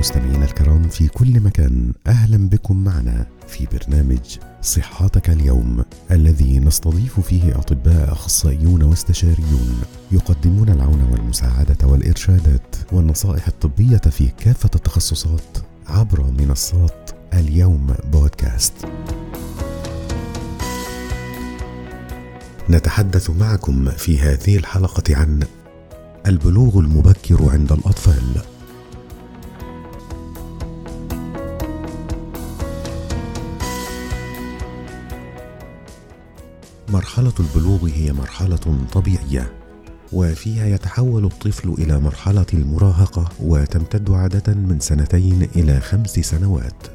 الكرام في كل مكان أهلا بكم معنا في برنامج صحتك اليوم الذي نستضيف فيه أطباء أخصائيون واستشاريون يقدمون العون والمساعدة والإرشادات والنصائح الطبية في كافة التخصصات عبر منصات اليوم بودكاست. نتحدث معكم في هذه الحلقة عن البلوغ المبكر مرحلة البلوغ هي مرحلة طبيعية وفيها يتحول الطفل إلى مرحلة المراهقة وتمتد عادة من سنتين إلى خمس سنوات.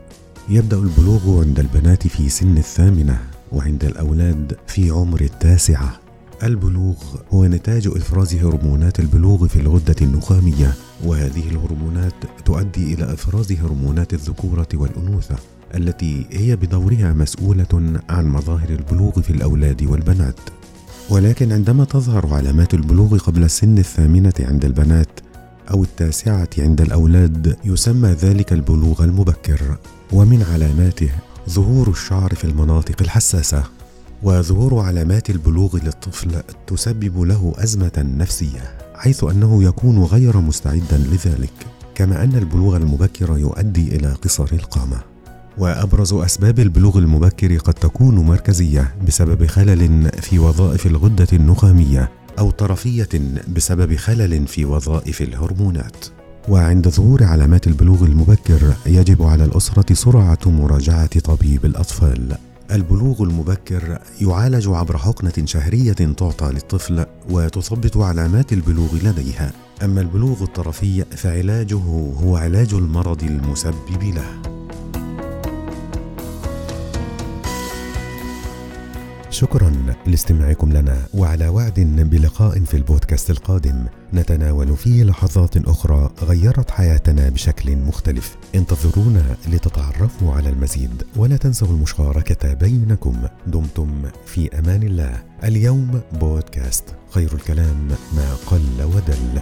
يبدأ البلوغ عند البنات في سن الثامنة وعند الأولاد في عمر التاسعة. البلوغ هو نتاج إفراز هرمونات البلوغ في الغدة النخامية وهذه الهرمونات تؤدي إلى إفراز هرمونات الذكورة والأنوثة. التي هي بدورها مسؤولة عن مظاهر البلوغ في الأولاد والبنات. ولكن عندما تظهر علامات البلوغ قبل السن الثامنة عند البنات أو التاسعة عند الأولاد يسمى ذلك البلوغ المبكر. ومن علاماته ظهور الشعر في المناطق الحساسة. وظهور علامات البلوغ للطفل تسبب له أزمة نفسية حيث أنه يكون غير مستعدا لذلك كما أن البلوغ المبكر يؤدي إلى قصر القامة. وأبرز أسباب البلوغ المبكر قد تكون مركزية بسبب خلل في وظائف الغدة النخامية أو طرفية بسبب خلل في وظائف الهرمونات. وعند ظهور علامات البلوغ المبكر يجب على الأسرة سرعة مراجعة طبيب الأطفال. البلوغ المبكر يعالج عبر حقنة شهرية تعطى للطفل وتثبط علامات البلوغ لديها. أما البلوغ الطرفي فعلاجه هو علاج المرض المسبب له. شكرا لاستماعكم لنا وعلى وعد بلقاء في البودكاست القادم. نتناول فيه لحظات أخرى غيرت حياتنا بشكل مختلف. انتظرونا لتتعرفوا على المزيد ولا تنسوا المشاركة بينكم. دمتم في أمان الله. اليوم بودكاست. خير الكلام ما قل ودل.